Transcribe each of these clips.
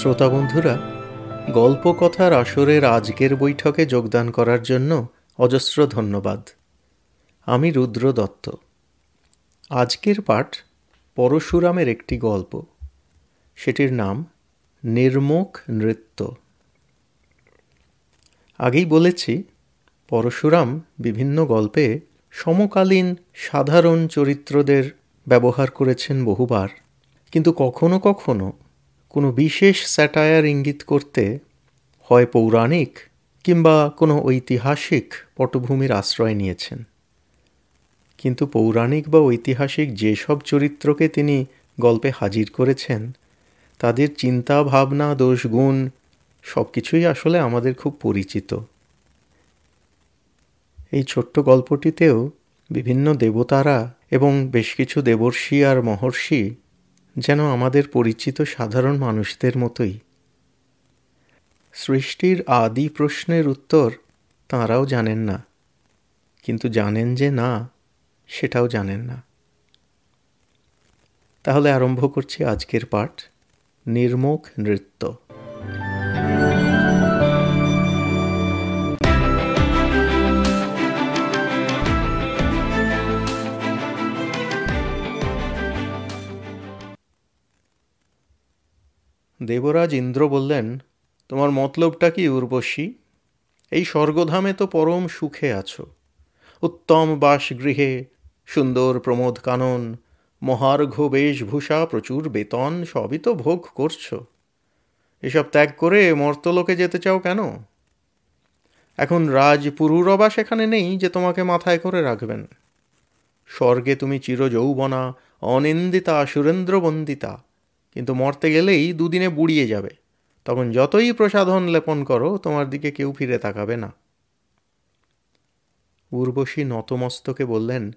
শ্রোতা বন্ধুরা গল্পকথার আসরের আজকের বৈঠকে যোগদান করার জন্য অজস্র ধন্যবাদ। আমি রুদ্র দত্ত। আজকের পাঠ পরশুরামের একটি গল্প। সেটির নাম নির্মুখ নৃত্য। আগেই বলেছি, পরশুরাম বিভিন্ন গল্পে সমকালীন সাধারণ চরিত্রদের ব্যবহার করেছেন বহুবার, কিন্তু কখনো কখনো কোনো বিশেষ স্যাটায়ার ইঙ্গিত করতে হয় পৌরাণিক কিংবা কোনো ঐতিহাসিক পটভূমির আশ্রয় নিয়েছেন। কিন্তু পৌরাণিক বা ঐতিহাসিক যেসব চরিত্রকে তিনি গল্পে হাজির করেছেন, তাদের চিন্তা, ভাবনা দোষগুণ সব কিছুই আসলে আমাদের খুব পরিচিত। এই ছোট্ট গল্পটিতেও বিভিন্ন দেবতারা এবং বেশ কিছু দেবর্ষি আর মহর্ষি যেন আমাদের পরিচিত সাধারণ মানুষদের মতোই। সৃষ্টির আদি প্রশ্নের উত্তর তাঁরাও জানেন না, কিন্তু জানেন যে না, সেটাও জানেন না। তাহলে আরম্ভ করছি আজকের পাঠ নির্মুখ নৃত্য। দেবরাজ ইন্দ্র বললেন, তোমার মতলবটা কি উর্বশী? এই স্বর্গধামে তো পরম সুখে আছো। উত্তম বাসগৃহে, সুন্দর প্রমোদ কানন, মহার্ঘ বেশভূষা, প্রচুর বেতন, সবই তো ভোগ করছ। এসব ত্যাগ করে মর্তলোকে যেতে চাও কেন? এখন রাজ পুরুরবা সেখানে নেই যে তোমাকে মাথায় করে রাখবেন। স্বর্গে তুমি চিরযৌবনা, অনিন্দিতা সুরেন্দ্রবন্দিতা কিন্তু মরতে গেলেই দুদিনে বুড়িয়ে যাবে। তখন যতই প্রসাধন লেপন করো, তোমার দিকে কেউ ফিরে তাকাবে না। উর্বশী নতমস্তকে বললেন,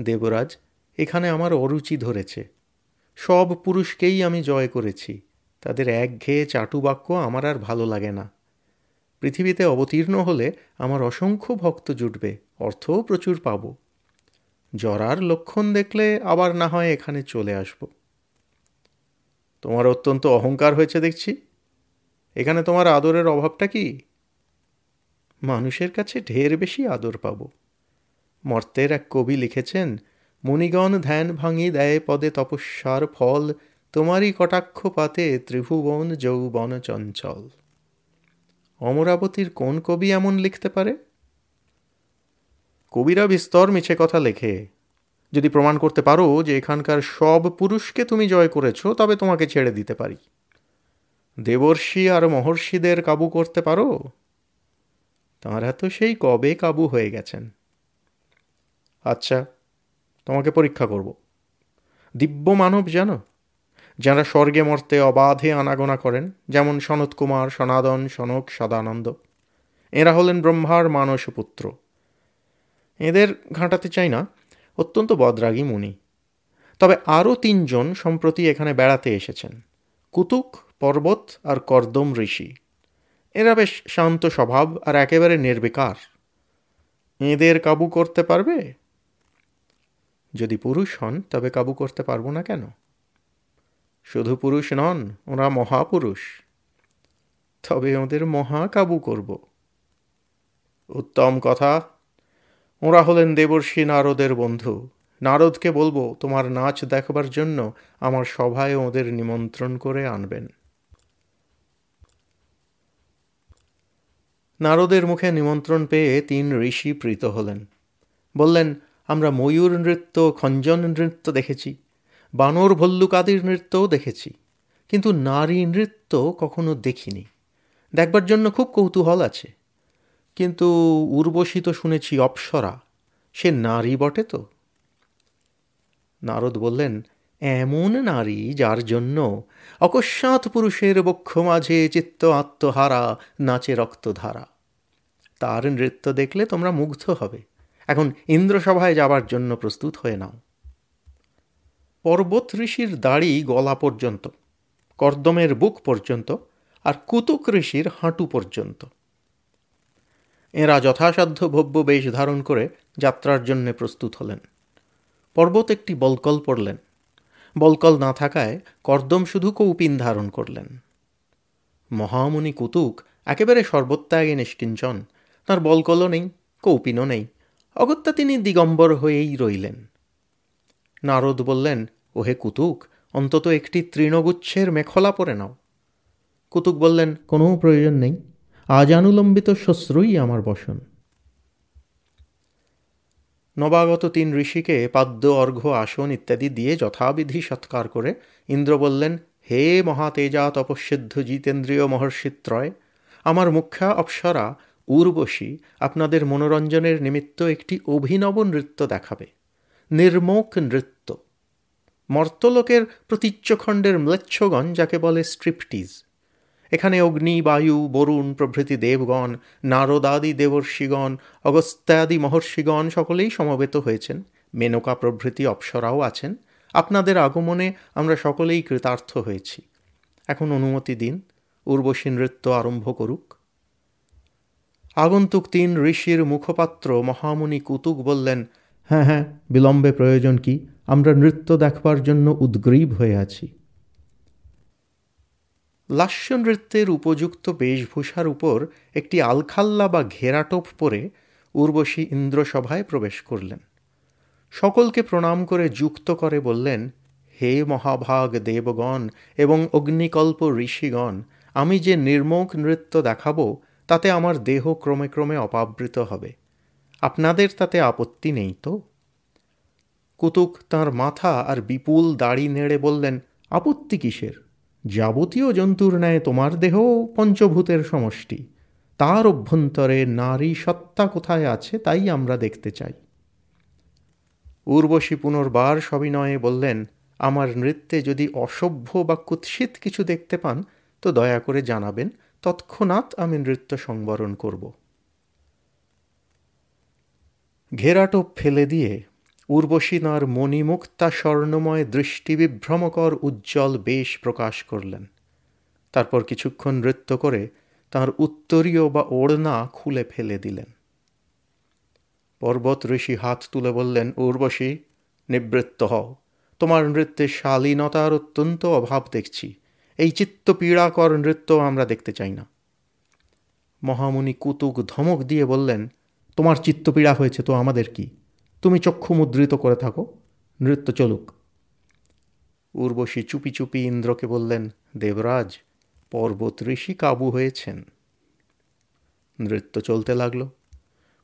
দেবরাজ, এখানে আমার অরুচি ধরেছে। সব পুরুষকেই আমি জয় করেছি। তাদের একঘেয়ে চাটু বাক্য আমার আর ভালো লাগে না। পৃথিবীতে অবতীর্ণ হলে আমার অসংখ্য ভক্ত জুটবে, অর্থও প্রচুর পাব। জরার লক্ষণ দেখলে আবার না হয় এখানে চলে আসব। তোমার অত্যন্ত অহংকার হয়েছে দেখছি। এখানে তোমার আদরের অভাবটা কি? মানুষের কাছে ঢের বেশি আদর পাব। মর্তের এক কবি লিখেছেন, মুনিগণ ধ্যান ভাঙি দেয় পদে তপস্যার ফল, তোমারই কটাক্ষ পাতে ত্রিভুবন যৌবন চঞ্চল। অমরাবতীর কোন কবি এমন লিখতে পারে? কবিরা বিস্তর মিছে কথা লেখে। যদি প্রমাণ করতে পারো যে এখানকার সব পুরুষকে তুমি জয় করেছ, তবে তোমাকে ছেড়ে দিতে পারি। দেবর্ষি আর মহর্ষিদের কাবু করতে পারো? তাঁরা তো সেই কবে কাবু হয়ে গেছেন। আচ্ছা তোমাকে পরীক্ষা করব। দিব্য মানব জানো, যারা স্বর্গে মর্তে অবাধে আনাগোনা করেন, যেমন সনত কুমার সনাদন সনক, সদানন্দ। এরা হলেন ব্রহ্মার মানস পুত্র এদের ঘাঁটাতে চাই না অত্যন্ত বদরাগী মুনি। তবে আরও তিনজন সম্প্রতি এখানে বেড়াতে এসেছেন, কুতুক, পর্বত আর কর্দম ঋষি। এরা বেশ শান্ত স্বভাব আর একেবারে নির্বিকার। এদের কাবু করতে পারবে? যদি পুরুষ হন, তবে কাবু করতে পারব না কেন? শুধু পুরুষ নন, ওরা মহাপুরুষ। তবে ওদের মহাকাবু করব। উত্তম কথা ওরা হলেন দেবর্ষী নারদের বন্ধু। নারদকে বলব, তোমার নাচ দেখবার জন্য আমার সভায় ওদের নিমন্ত্রণ করে আনবেন। নারদের মুখে নিমন্ত্রণ পেয়ে তিন ঋষি প্রীত হলেন। বললেন, আমরা ময়ূর নৃত্য, খঞ্জন নৃত্য দেখেছি, বানর ভল্লুকাদির নৃত্যও দেখেছি, কিন্তু নারী নৃত্য কখনো দেখিনি। দেখবার জন্য খুব কৌতূহল আছে। কিন্তু উর্বশী তো শুনেছি অপ্সরা। সে নারী বটে তো। নারদ বললেন, এমন নারী যার জন্য অকস্মাৎ পুরুষের বক্ষ মাঝে চিত্ত আত্মহারা নাচে রক্তধারা। তার নৃত্য দেখলে তোমরা মুগ্ধ হবে। এখন ইন্দ্রসভায় যাবার জন্য প্রস্তুত হয়ে নাও। পর্বত ঋষির দাড়ি গলা পর্যন্ত, কর্দমের বুক পর্যন্ত আর কুতুক ঋষির হাঁটু পর্যন্ত। এরা যথাসাধ্য ভব্য বেশ ধারণ করে যাত্রার জন্যে প্রস্তুত হলেন। পর্বত একটি বলকল পড়লেন। বলকল না থাকায় কর্দম শুধু কৌপিন ধারণ করলেন। মহামুনি কুতুক একেবারে সর্বত্যাগে নিষ্কিঞ্চন। তাঁর বলকলও নেই, কৌপিনও নেই। অগত্যা তিনি দিগম্বর হয়েই রইলেন। নারদ বললেন, ওহে কুতুক, অন্তত একটি তৃণগুচ্ছের মেখলা পরে নাও। কুতুক বললেন, কোনো প্রয়োজন নেই। আজ আনুলম্বিত আমার বসন। নবাগত তিন ঋষিকে পাদ্য, অর্ঘ্য, আসন ইত্যাদি দিয়ে যথাবিধি সৎকার করে ইন্দ্র বললেন, হে মহাতেজা তপস্যিদ্ধ জিতেন্দ্রীয় মহর্ষিত্রয়, আমার মুখ্যা অপ্সরা উর্বশী আপনাদের মনোরঞ্জনের নিমিত্ত একটি অভিনব নৃত্য দেখাবে। নির্মোক নৃত্য। মর্তলোকের প্রতীচ্যখণ্ডের ম্লেচ্ছগণ, যাকে বলে স্ট্রিপটিজ এখানে অগ্নি, বায়ু, বরুণ, প্রভৃতি দেবগণ, নারদাদি, দেবর্ষিগণ, অগস্ত্যাদি মহর্ষিগণ সকলেই সমবেত হয়েছেন। মেনকা প্রভৃতি অপ্সরাও আছেন। আপনাদের আগমনে আমরা সকলেই কৃতার্থ হয়েছি। এখন অনুমতি দিন, উর্বশী নৃত্য আরম্ভ করুক। আগন্তুক তিন ঋষির মুখপাত্র মহামুনি কুতুক বললেন হ্যাঁ হ্যাঁ বিলম্বে প্রয়োজন কি? আমরা নৃত্য দেখবার জন্য উদ্গ্রীব হয়ে আছি। লাস্য নৃত্যের উপযুক্ত বেশভূষার উপর একটি আলখাল্লা বা ঘেরাটোপ পরে উর্বশী ইন্দ্রসভায় প্রবেশ করলেন। সকলকে প্রণাম করে যুক্ত করে বললেন, হে মহাভাগ দেবগণ এবং অগ্নিকল্প ঋষিগণ, আমি যে নির্মোক নৃত্য দেখাব, তাতে আমার দেহ ক্রমে ক্রমে অপাবৃত হবে। আপনাদের তাতে আপত্তি নেই তো? কুতুক তাঁর মাথা আর বিপুল দাড়ি নেড়ে বললেন, আপত্তি কিসের? যাবতীয় জন্তুর ন্যায় তোমার দেহ পঞ্চভূতের সমষ্টি। তার অভ্যন্তরে নারী সত্তা কোথায় আছে তাই আমরা দেখতে চাই। উর্বশী পুনর্বার সবিনয়ে বললেন, আমার নৃত্যে যদি অসভ্য বা কুৎসিত কিছু দেখতে পান, তো দয়া করে জানাবেন, তৎক্ষণাৎ আমি নৃত্য সংবরণ করব। ঘেরাটোপ ফেলে দিয়ে উর্বশী তাঁর মণিমুক্তা স্বর্ণময় দৃষ্টিবিভ্রমকর উজ্জ্বল বেশ প্রকাশ করলেন। তারপর কিছুক্ষণ নৃত্য করে তাঁর উত্তরীয় বা ওড়না খুলে ফেলে দিলেন। পর্বত ঋষি হাত তুলে বললেন, উর্বশী, নিবৃত্ত হও। তোমার নৃত্যে শালীনতার অত্যন্ত অভাব দেখছি। এই চিত্ত পীড়াকর নৃত্য আমরা দেখতে চাই না। মহামুনি কুতুক ধমক দিয়ে বললেন, তোমার চিত্তপীড়া হয়েছে তো আমাদের কি? তুমি চক্ষু মুদ্রিত করে থাকো, নৃত্য চলুক। উর্বশী চুপি চুপি ইন্দ্রকে বললেন, দেবরাজ, পর্বত ঋষি কাবু হয়েছেন। নৃত্য চলতে লাগল।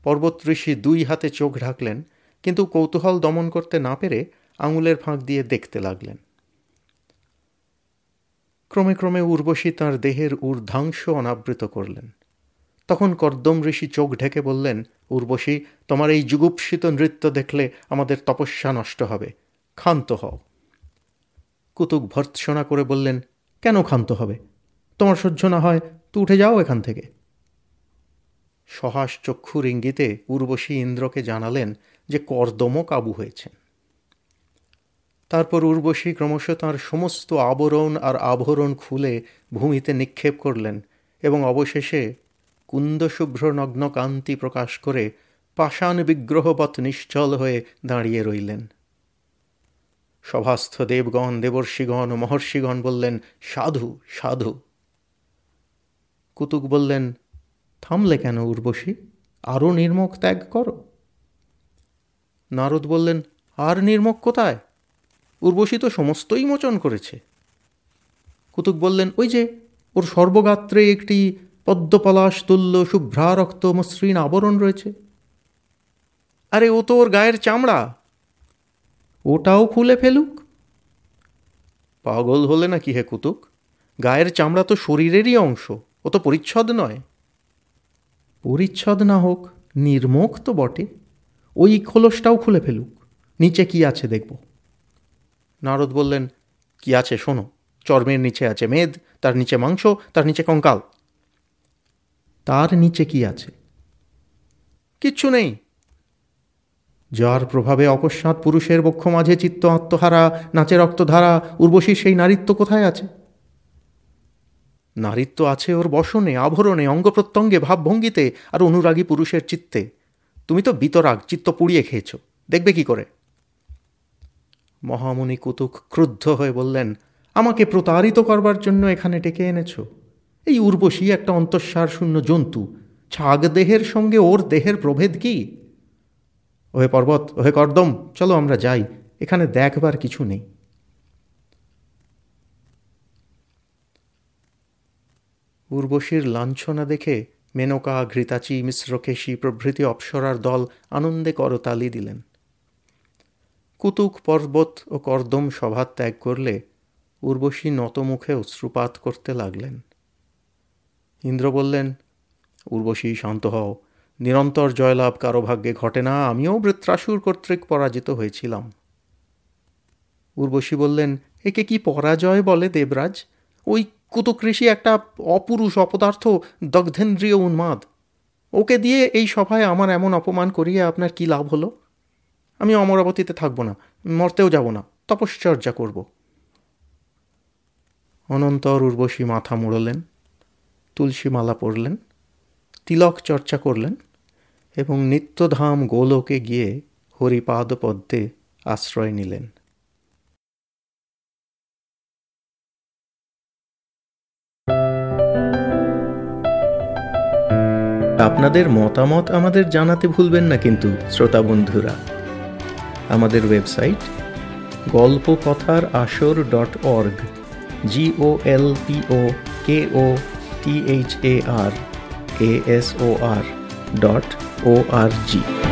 পর্বত ঋষি দুই হাতে চোখ ঢাকলেন, কিন্তু কৌতূহল দমন করতে না পেরে আঙুলের ফাঁক দিয়ে দেখতে লাগলেন। ক্রমে ক্রমে উর্বশী তাঁর দেহের ঊর্ধ্বাংশ অনাবৃত করলেন। তখন কর্দম ঋষি চোখ ঢেকে বললেন, উর্বশী, তোমার এই যুগুপসিত নৃত্য দেখলে আমাদের তপস্যা নষ্ট হবে। ক্ষান্ত হও। কুতুক ভর্ৎসনা করে বললেন, কেন ক্ষান্ত হবে? তোমার সহ্য না হয়, তো উঠে যাও এখান থেকে। সহাস চক্ষুর ইঙ্গিতে উর্বশী ইন্দ্রকে জানালেন যে কর্দমও কাবু হয়েছেন। তারপর উর্বশী ক্রমশ তাঁর সমস্ত আবরণ আর আভরণ খুলে ভূমিতে নিক্ষেপ করলেন এবং অবশেষে কুন্দশুভ্র নগ্ন কান্তি প্রকাশ করে পাষাণ বিগ্রহবৎ নিশ্চল হয়ে দাঁড়িয়ে রইলেন। সভাস্থ দেবগণ, দেবর্ষিগণ ও মহর্ষিগণ বললেন, সাধু সাধু। কুতুক বললেন, থামলে কেন উর্বশী? আরও নির্মক ত্যাগ করো। নারদ বললেন, আর নির্মক কোথায়? উর্বশী তো সমস্তই মোচন করেছে। কুতুক বললেন, ওই যে ওর সর্বগাত্রে একটি পদ্মপলাশ তুল্য শুভ্রারক্ত মসৃণ আবরণ রয়েছে। আরে, ও তো ওর গায়ের চামড়া। ওটাও খুলে ফেলুক। পাগল হলে নাকি হে কুতুক? গায়ের চামড়া তো শরীরেরই অংশ, ও তো পরিচ্ছদ নয়। পরিচ্ছদ না হোক, নির্মোক তো বটে। ওই খোলসটাও খুলে ফেলুক, নিচে কি আছে দেখব। নারদ বললেন, কি আছে শোনো? চর্মের নিচে আছে মেদ, তার নিচে মাংস, তার নিচে কঙ্কাল। তার নিচে কি আছে? কিচ্ছু নেই। যার প্রভাবে অকস্মাৎ পুরুষের বক্ষ মাঝে চিত্ত আত্মহারা, নাচে রক্তধারা উর্বশীর সেই নারীত্ব কোথায় আছে? নারীত্ব আছে ওর বসনে, আভরণে অঙ্গ প্রত্যঙ্গে ভাবভঙ্গিতে আর অনুরাগী পুরুষের চিত্তে। তুমি তো বিতরাগ, চিত্ত পুড়িয়ে খেয়েছ। দেখবে কি করে? মহামুনি কুতুক ক্রুদ্ধ হয়ে বললেন, আমাকে প্রতারিত করবার জন্য এখানে ডেকে এনেছ? এই উর্বশী একটা অন্তঃসার শূন্য জন্তু, ছাগ দেহের সঙ্গে ওর দেহের প্রভেদ কি? ওহে পর্বত, ওহে কর্দম, চলো আমরা যাই, এখানে দেখবার কিছু নেই। উর্বশীর লাঞ্ছনা দেখে মেনকা, ঘৃতাচি মিশ্রকেশী প্রভৃতি অপ্সরার দল আনন্দে করতালি দিলেন। কুতুক পর্বত ও কর্দম সভা ত্যাগ করলে উর্বশী নতমুখে অশ্রুপাত করতে লাগলেন। ইন্দ্র বললেন, উর্বশী, শান্ত হও। নিরন্তর জয়লাভ কারও ভাগ্যে ঘটে না। আমিও বৃত্রাসুর কর্তৃক পরাজিত হয়েছিলাম। উর্বশী বললেন, একে কি পরাজয় বলে দেবরাজ? ওই কুতুকৃষি একটা অপুরুষ অপদার্থ, দগ্ধেন্দ্রীয় উন্মাদ। ওকে দিয়ে এই সভায় আমার এমন অপমান করিয়ে আপনার কি লাভ হলো? আমি অমরাবতীতে থাকব না, মরতেও যাব না, তপশ্চর্যা করব। অনন্তর উর্বশী মাথা মুড়লেন। তুলসী মালা পরলেন, তিলক চর্চা করলেন এবং নিত্যধাম গোলকে গিয়ে হরিপাদ পদ্মে আশ্রয় নিলেন। আপনাদের মতামত আমাদের জানাতে ভুলবেন না কিন্তু, শ্রোতা বন্ধুরা। আমাদের ওয়েবসাইট গল্প কথার আসর dot org G O L P O K O T H A R A S O R dot O R G.